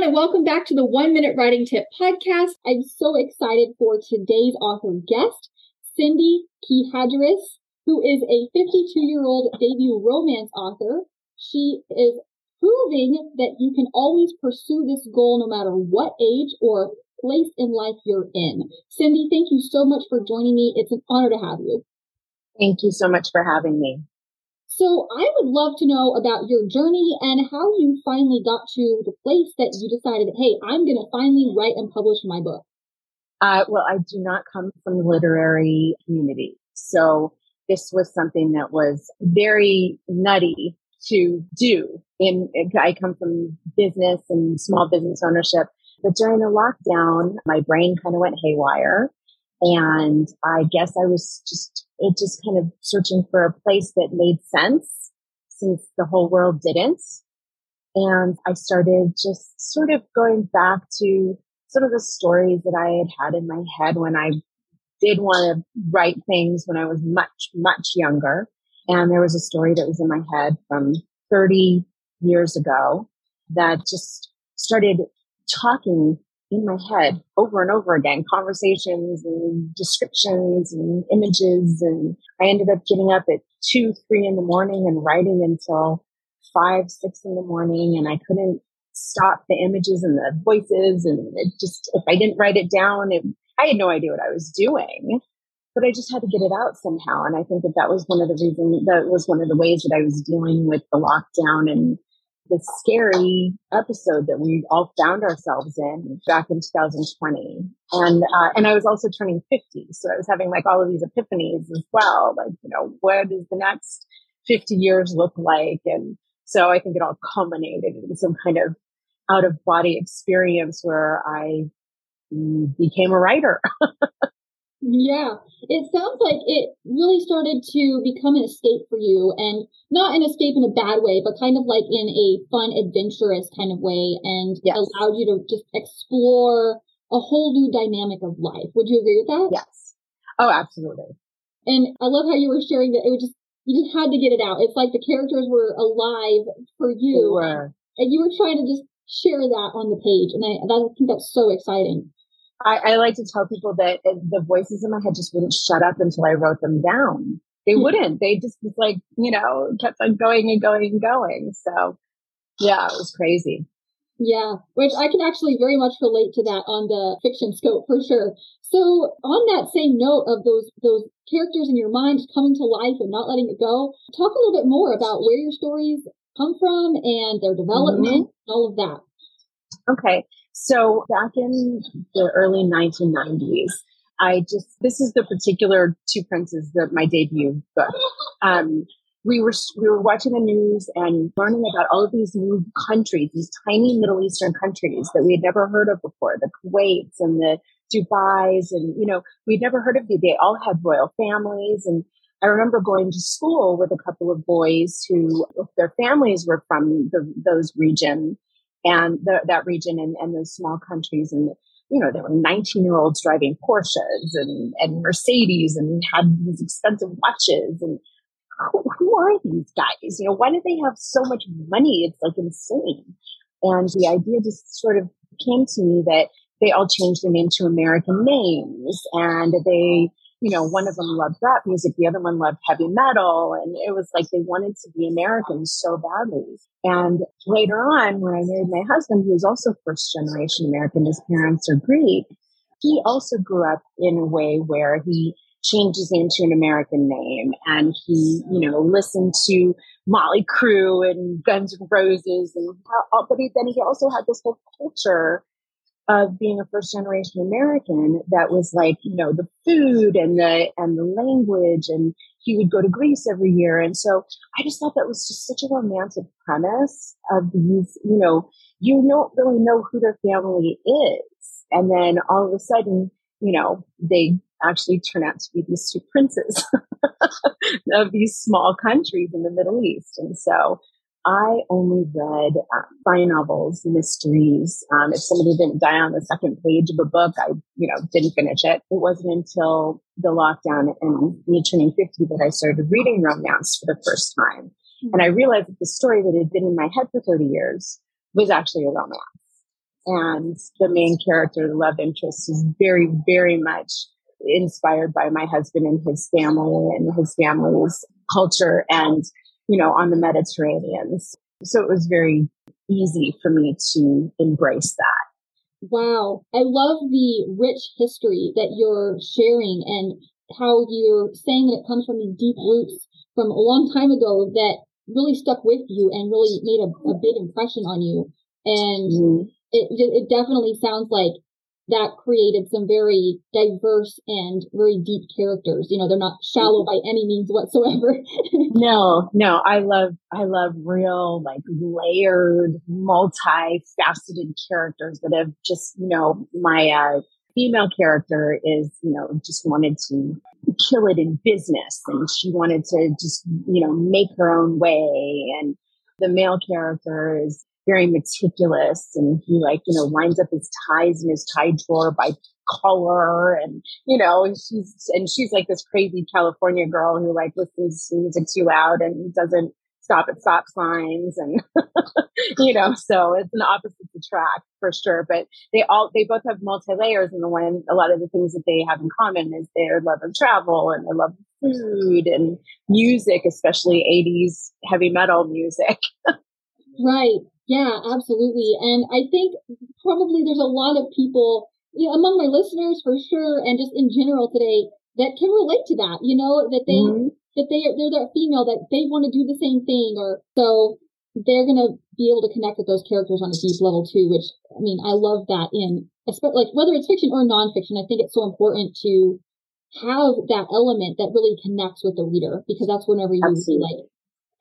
everyone, and welcome back to the One Minute Writing Tip podcast. I'm so excited for today's author guest, Cindy Kehagiaras, who is a 52 year old debut romance author. She is proving that you can always pursue this goal no matter what age or place in life you're in. Cindy, thank you so much for joining me. It's an honor to have you. Thank you so much for having me. So I would love to know about your journey and how you finally got to the place that you decided, hey, I'm going to finally write and publish my book. Uh, well, I do not come from the literary community. So this was something that was very nutty to do. In I come from business and small business ownership, but during the lockdown, my brain kind of went haywire. And I guess I was just, it just kind of searching for a place that made sense since the whole world didn't. And I started just sort of going back to some of the stories that I had had in my head when I did want to write things when I was much, much younger. And there was a story that was in my head from 30 years ago that just started talking in my head over and over again, conversations and descriptions and images. And I ended up getting up at two, three in the morning and writing until five, six in the morning. And I couldn't stop the images and the voices. And it just, if I didn't write it down, it, I had no idea what I was doing, but I just had to get it out somehow. And I think that that was one of the reasons that was one of the ways that I was dealing with the lockdown and the scary episode that we all found ourselves in back in 2020. And, uh, and I was also turning 50. So I was having like all of these epiphanies as well. Like, you know, what does the next 50 years look like? And so I think it all culminated in some kind of out of body experience where I mm, became a writer. Yeah, it sounds like it really started to become an escape for you and not an escape in a bad way, but kind of like in a fun, adventurous kind of way and yes. allowed you to just explore a whole new dynamic of life. Would you agree with that? Yes. Oh, absolutely. And I love how you were sharing that it was just, you just had to get it out. It's like the characters were alive for you. They were. And you were trying to just share that on the page. And I, I think that's so exciting. I, I, like to tell people that the voices in my head just wouldn't shut up until I wrote them down. They hmm. wouldn't. They just was like, you know, kept on going and going and going. So yeah, it was crazy. Yeah, which I can actually very much relate to that on the fiction scope for sure. So on that same note of those those characters in your mind coming to life and not letting it go, talk a little bit more about where your stories come from and their development, mm-hmm. all of that. Okay. So back in the early 1990s, I just, this is the particular Two Princes that my debut book. Um, we were, we were watching the news and learning about all of these new countries, these tiny Middle Eastern countries that we had never heard of before, the Kuwaits and the Dubai's and, you know, we'd never heard of them. They all had royal families. And I remember going to school with a couple of boys who their families were from the, those regions and the, that region and, and those small countries. And, you know, there were 19 year olds driving Porsches and, and Mercedes and had these expensive watches. And who, who are these guys? You know, why do they have so much money? It's like insane. And the idea just sort of came to me that they all changed their name to American names and they you know, one of them loved rap music, the other one loved heavy metal. And it was like they wanted to be Americans so badly. And later on, when I married my husband, who was also first generation American, his parents are Greek, he also grew up in a way where he changed his name to an American name and he, you know, listened to Mötley Crüe and Guns N' Roses and how, but he, then he also had this whole culture of being a first generation American that was like, you know, the food and the, and the language and he would go to Greece every year. And so I just thought that was just such a romantic premise of these, you know, you don't really know who their family is. And then all of a sudden, you know, they actually turn out to be these two princes of these small countries in the Middle East. And so I only read uh, spy novels, mysteries. Um, if somebody didn't die on the second page of a book, I, you know, didn't finish it. It wasn't until the lockdown and me turning 50 that I started reading romance for the first time. Mm-hmm. And I realized that the story that had been in my head for 30 years was actually a romance. And the main character, the love interest, is very, very much inspired by my husband and his family and his family's culture and, you know, on the Mediterranean. So it was very easy for me to embrace that. Wow. I love the rich history that you're sharing and how you're saying that it comes from these deep roots from a long time ago that really stuck with you and really made a, a big impression on you. And mm-hmm. it, it definitely sounds like that created some very diverse and very deep characters. You know, they're not shallow by any means whatsoever. no, no, I love, I love real, like layered, multi-faceted characters that have just, you know, my, uh, female character is, you know, just wanted to kill it in business and she wanted to just, you know, make her own way. And the male character is very meticulous and he like, you know, lines up his ties in his tie drawer by color and, you know, she's, and she's like this crazy California girl who like listens to music too loud and doesn't stop at stop signs and you know so it's an opposite attract for sure. But they all they both have multi layers and the one a lot of the things that they have in common is their love of travel and their love of food and music especially 80s heavy metal music. Right yeah absolutely and i think probably there's a lot of people you know, among my listeners for sure and just in general today that can relate to that you know that they mm-hmm that they they're that female that they want to do the same thing or so they're gonna be able to connect with those characters on a deep level too. Which I mean, I love that in especially like whether it's fiction or nonfiction. I think it's so important to have that element that really connects with the reader because that's whenever you Absolutely. like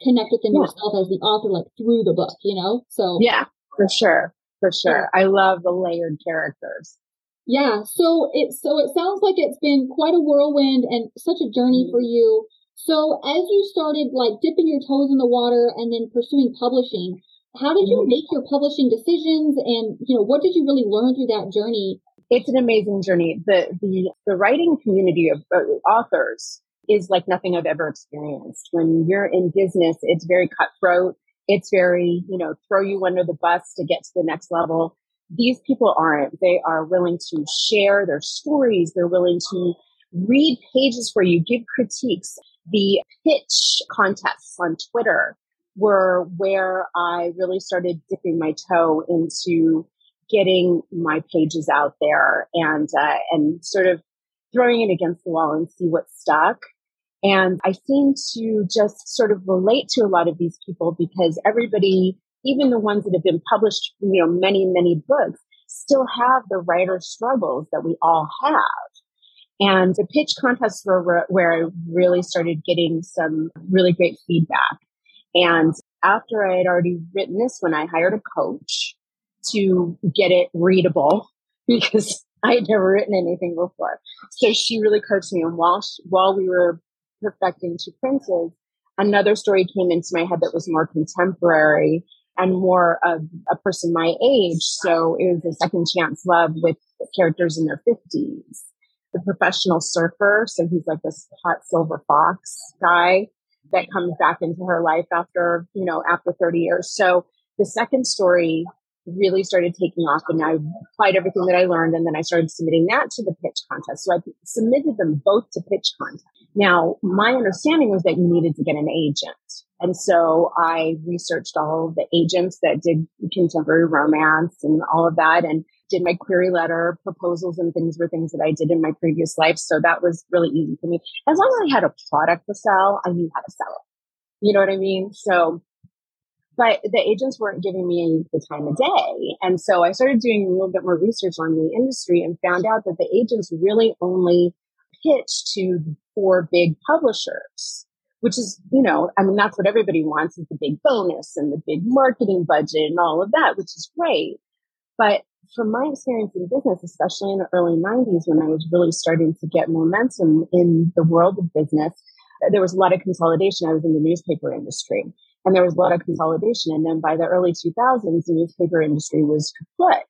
connect with them yeah. yourself as the author, like through the book, you know. So yeah, for sure, for sure. Yeah. I love the layered characters. Yeah, so it so it sounds like it's been quite a whirlwind and such a journey for you. So as you started like dipping your toes in the water and then pursuing publishing, how did you mm-hmm. make your publishing decisions and you know what did you really learn through that journey? It's an amazing journey. The the the writing community of uh, authors is like nothing I've ever experienced. When you're in business, it's very cutthroat. It's very, you know, throw you under the bus to get to the next level. These people aren't. They are willing to share their stories. They're willing to read pages for you, give critiques. The pitch contests on Twitter were where I really started dipping my toe into getting my pages out there and uh, and sort of throwing it against the wall and see what stuck. And I seem to just sort of relate to a lot of these people because everybody, even the ones that have been published, you know, many, many books, still have the writer struggles that we all have. And the pitch contests were where I really started getting some really great feedback. And after I had already written this one, I hired a coach to get it readable because I had never written anything before. So she really coached me. And while, while we were perfecting Two Princes, another story came into my head that was more contemporary and more of a person my age. So it was a second chance love with characters in their fifties the professional surfer. So he's like this hot silver fox guy that comes back into her life after, you know, after 30 years. So the second story really started taking off and I applied everything that I learned and then I started submitting that to the pitch contest. So I submitted them both to pitch contest. Now, my understanding was that you needed to get an agent. And so I researched all the agents that did contemporary romance and all of that. And did my query letter proposals and things were things that I did in my previous life. So that was really easy for me. As long as I had a product to sell, I knew how to sell it. You know what I mean? So, but the agents weren't giving me the time of day. And so I started doing a little bit more research on the industry and found out that the agents really only pitch to the four big publishers which is, you know, I mean, that's what everybody wants is the big bonus and the big marketing budget and all of that, which is great. But from my experience in business, especially in the early 90s when I was really starting to get momentum in the world of business, there was a lot of consolidation. I was in the newspaper industry and there was a lot of consolidation. And then by the early 2000s, the newspaper industry was kaput.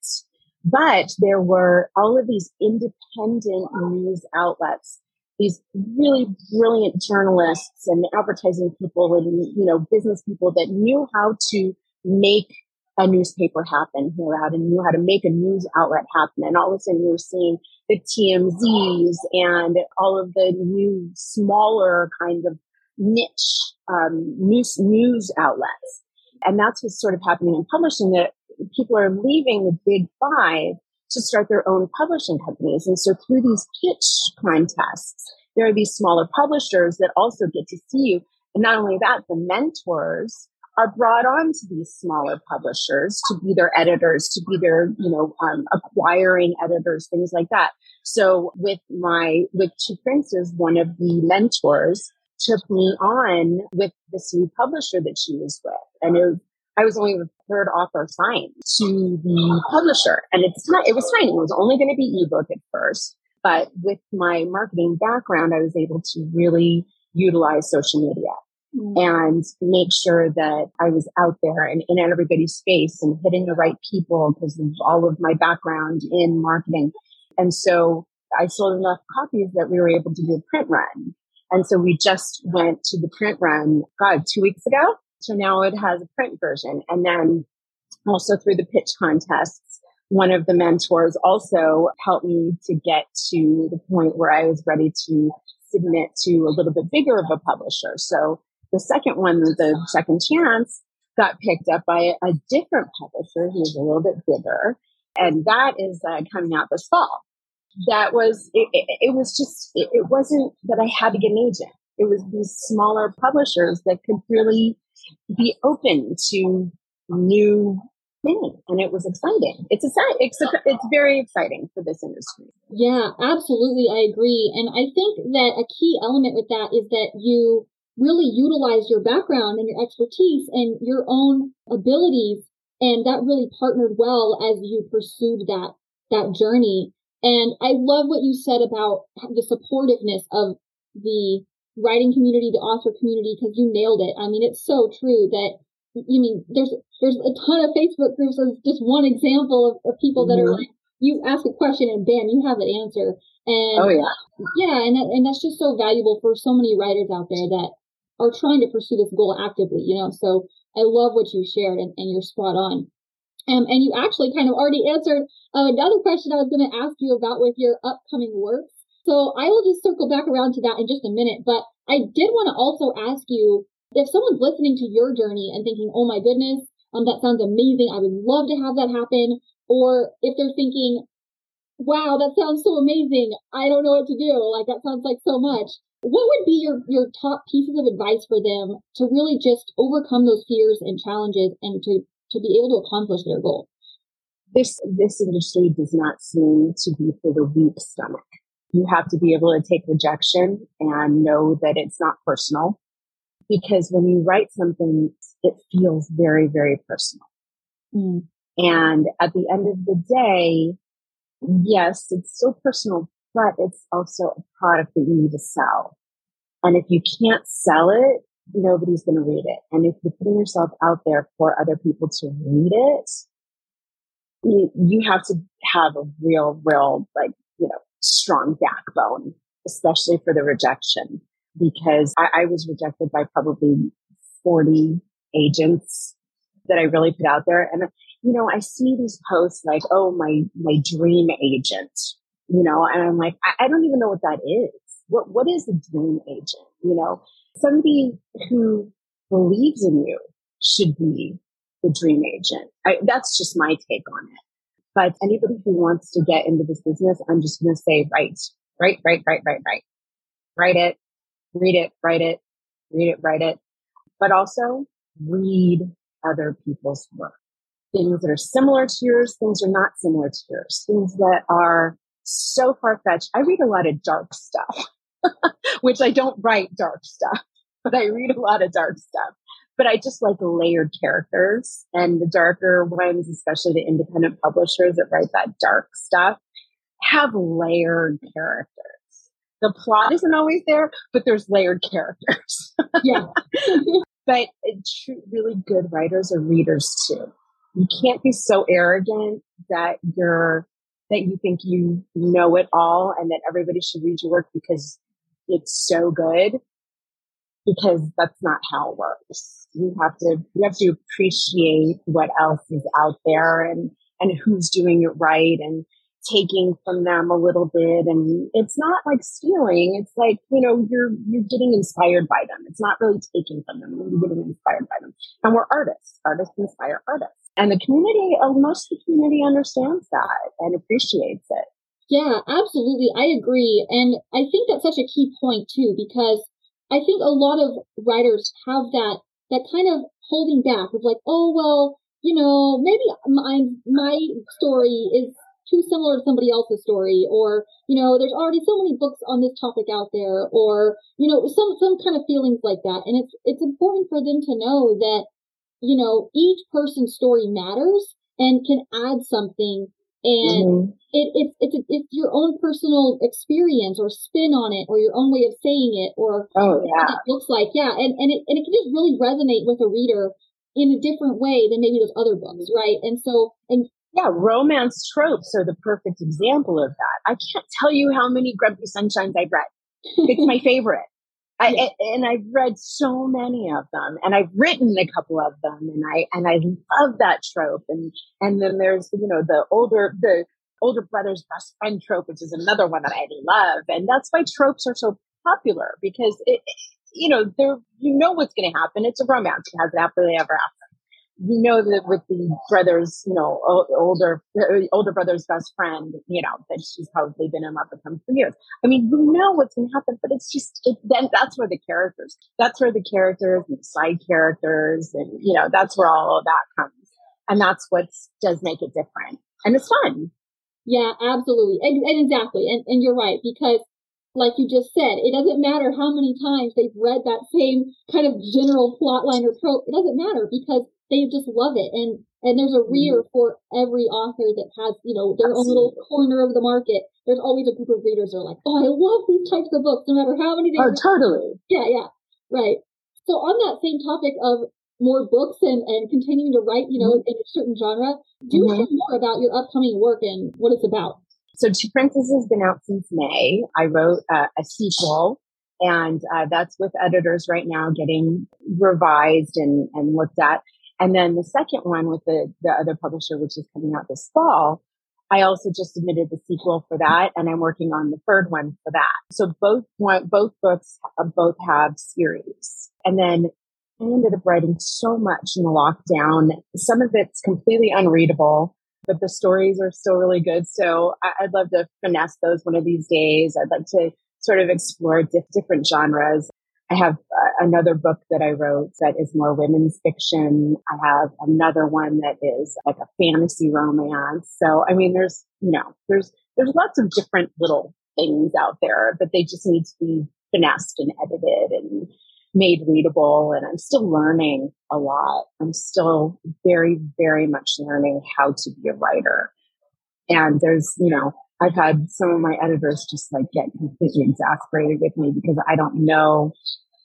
But there were all of these independent news outlets, these really brilliant journalists and advertising people and, you know, business people that knew how to make a newspaper happen, who had knew how to make a news outlet happen. And all of a sudden you were seeing the TMZs and all of the new smaller kind of niche um, news news outlets. And that's what's sort of happening in publishing that people are leaving the big five to start their own publishing companies. And so through these pitch contests, there are these smaller publishers that also get to see you. And not only that, the mentors are brought on to these smaller publishers to be their editors, to be their, you know, um, acquiring editors, things like that. So with my, with Two Princes, one of the mentors took me on with this new publisher that she was with. And it I was only the third author signed to the publisher. And it's not, it was tiny. It was only going to be ebook at first. But with my marketing background, I was able to really utilize social media mm. and make sure that I was out there and in everybody's face and hitting the right people because of all of my background in marketing. And so I sold enough copies that we were able to do a print run. And so we just went to the print run, God, two weeks ago. So now it has a print version. And then also through the pitch contests, one of the mentors also helped me to get to the point where I was ready to submit to a little bit bigger of a publisher. So the second one, the second chance, got picked up by a different publisher who's a little bit bigger. And that is uh, coming out this fall. That was, it, it, it was just, it, it wasn't that I had to get an agent. It was these smaller publishers that could really be open to new things. And it was exciting. It's a, it's, it's very exciting for this industry. Yeah, absolutely. I agree. And I think that a key element with that is that you really utilize your background and your expertise and your own abilities. And that really partnered well as you pursued that, that journey. And I love what you said about the supportiveness of the writing community, the author community, because you nailed it. I mean, it's so true that you mean there's there's a ton of Facebook groups as just one example of, of people that mm-hmm. are like you ask a question and bam, you have an answer. And oh yeah, yeah, and that, and that's just so valuable for so many writers out there that are trying to pursue this goal actively, you know. So I love what you shared and, and you're spot on. Um, and you actually kind of already answered uh, another question I was going to ask you about with your upcoming works. So I will just circle back around to that in just a minute. But I did want to also ask you if someone's listening to your journey and thinking, oh my goodness, um, that sounds amazing. I would love to have that happen. Or if they're thinking, wow, that sounds so amazing. I don't know what to do. Like that sounds like so much. What would be your, your top pieces of advice for them to really just overcome those fears and challenges and to, to be able to accomplish their goal? This, this industry does not seem to be for the weak stomach. You have to be able to take rejection and know that it's not personal because when you write something, it feels very, very personal. Mm. And at the end of the day, yes, it's still personal, but it's also a product that you need to sell. And if you can't sell it, nobody's going to read it. And if you're putting yourself out there for other people to read it, you, you have to have a real, real, like, you know, strong backbone, especially for the rejection, because I, I was rejected by probably 40 agents that I really put out there. And, you know, I see these posts like, oh, my, my dream agent, you know, and I'm like, I, I don't even know what that is. What, what is a dream agent? You know, somebody who believes in you should be the dream agent. I, that's just my take on it. But anybody who wants to get into this business, I'm just going to say, write, write, write, write, write, write, write it, read it, write it, read it, write it, but also read other people's work. Things that are similar to yours, things that are not similar to yours, things that are so far fetched. I read a lot of dark stuff, which I don't write dark stuff, but I read a lot of dark stuff. But I just like layered characters and the darker ones, especially the independent publishers that write that dark stuff, have layered characters. The plot isn't always there, but there's layered characters. yeah. but true, really good writers are readers too. You can't be so arrogant that you're that you think you know it all and that everybody should read your work because it's so good. Because that's not how it works. You have to, you have to appreciate what else is out there and, and who's doing it right and taking from them a little bit. And it's not like stealing. It's like, you know, you're, you're getting inspired by them. It's not really taking from them. You're getting inspired by them. And we're artists. Artists inspire artists. And the community, uh, most of the community understands that and appreciates it. Yeah, absolutely. I agree. And I think that's such a key point too, because I think a lot of writers have that, that kind of holding back of like, oh, well, you know, maybe my, my story is too similar to somebody else's story or you know there's already so many books on this topic out there or you know some some kind of feelings like that. And it's it's important for them to know that you know each person's story matters and can add something and mm-hmm. it, it, it's it's your own personal experience or spin on it or your own way of saying it or oh yeah it looks like yeah and and it, and it can just really resonate with a reader in a different way than maybe those other books right and so and yeah, romance tropes are the perfect example of that. I can't tell you how many Grumpy Sunshines I've read. It's my favorite. I, yeah. and I've read so many of them and I've written a couple of them and I, and I love that trope. And, and then there's, you know, the older, the older brother's best friend trope, which is another one that I love. And that's why tropes are so popular because it, you know, there, you know what's going to happen. It's a romance. It has happily ever after you know that with the brothers, you know, older uh, older brother's best friend, you know, that she's probably been in love with him for years. I mean, you know what's going to happen, but it's just it, then that's where the characters, that's where the characters and side characters, and you know, that's where all of that comes, and that's what does make it different, and it's fun. Yeah, absolutely, and, and exactly, and and you're right because like you just said, it doesn't matter how many times they've read that same kind of general plot line or trope. It doesn't matter because they just love it. And, and there's a reader mm-hmm. for every author that has, you know, their own little corner of the market. There's always a group of readers that are like, oh, I love these types of books, no matter how many they Oh, totally. Yeah, yeah. Right. So on that same topic of more books and, and continuing to write, you know, mm-hmm. in a certain genre, do mm-hmm. share more about your upcoming work and what it's about. So Two Princesses has been out since May. I wrote uh, a sequel and uh, that's with editors right now getting revised and, and looked at. And then the second one with the, the other publisher, which is coming out this fall, I also just submitted the sequel for that, and I'm working on the third one for that. So both both books uh, both have series, and then I ended up writing so much in the lockdown. Some of it's completely unreadable, but the stories are still really good. So I, would love to finesse those one of these days. I'd like to sort of explore diff- different genres. I have uh, another book that I wrote that is more women's fiction. I have another one that is like a fantasy romance. So, I mean, there's, you know, there's, there's lots of different little things out there, but they just need to be finessed and edited and made readable. And I'm still learning a lot. I'm still very, very much learning how to be a writer. And there's, you know, I've had some of my editors just like get completely exasperated with me because I don't know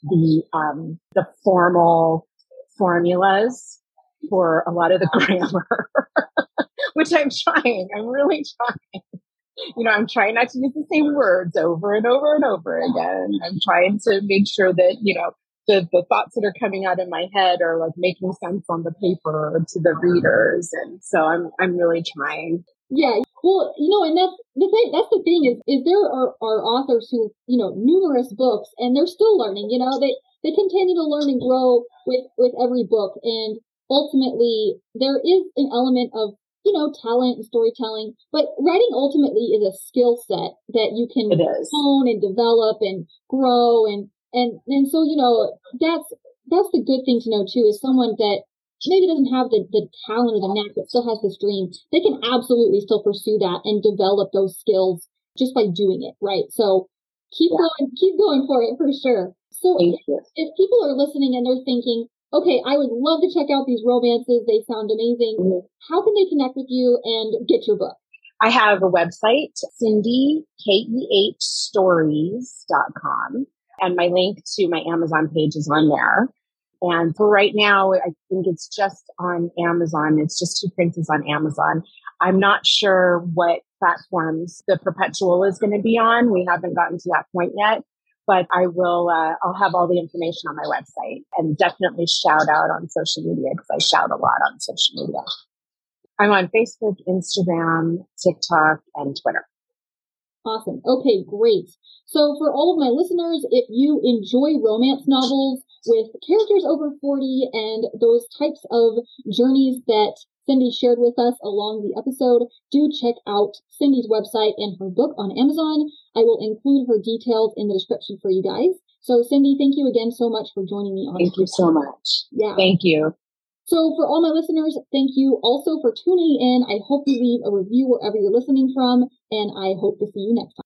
the um, the formal formulas for a lot of the grammar, which I'm trying. I'm really trying. You know, I'm trying not to use the same words over and over and over again. I'm trying to make sure that you know the, the thoughts that are coming out of my head are like making sense on the paper to the readers. And so I'm, I'm really trying. Yeah. Well, you know, and that's the thing, that's the thing is, is there are, are authors who, you know, numerous books and they're still learning, you know, they, they continue to learn and grow with, with every book. And ultimately there is an element of, you know, talent and storytelling, but writing ultimately is a skill set that you can hone and develop and grow and and and so you know that's that's the good thing to know too is someone that maybe doesn't have the, the talent or the knack but still has this dream they can absolutely still pursue that and develop those skills just by doing it right so keep yeah. going keep going for it for sure so if, if, people are listening and they're thinking okay i would love to check out these romances they sound amazing mm-hmm. how can they connect with you and get your book I have a website, Cindy, K-E-H stories.com and my link to my Amazon page is on there. And for right now, I think it's just on Amazon. It's just two princes on Amazon. I'm not sure what platforms the perpetual is going to be on. We haven't gotten to that point yet, but I will, uh, I'll have all the information on my website and definitely shout out on social media because I shout a lot on social media. I'm on Facebook, Instagram, TikTok, and Twitter. Awesome. Okay, great. So for all of my listeners, if you enjoy romance novels with characters over 40 and those types of journeys that Cindy shared with us along the episode, do check out Cindy's website and her book on Amazon. I will include her details in the description for you guys. So Cindy, thank you again so much for joining me on. Thank you so much. Yeah. Thank you. So for all my listeners, thank you also for tuning in. I hope you leave a review wherever you're listening from, and I hope to see you next time.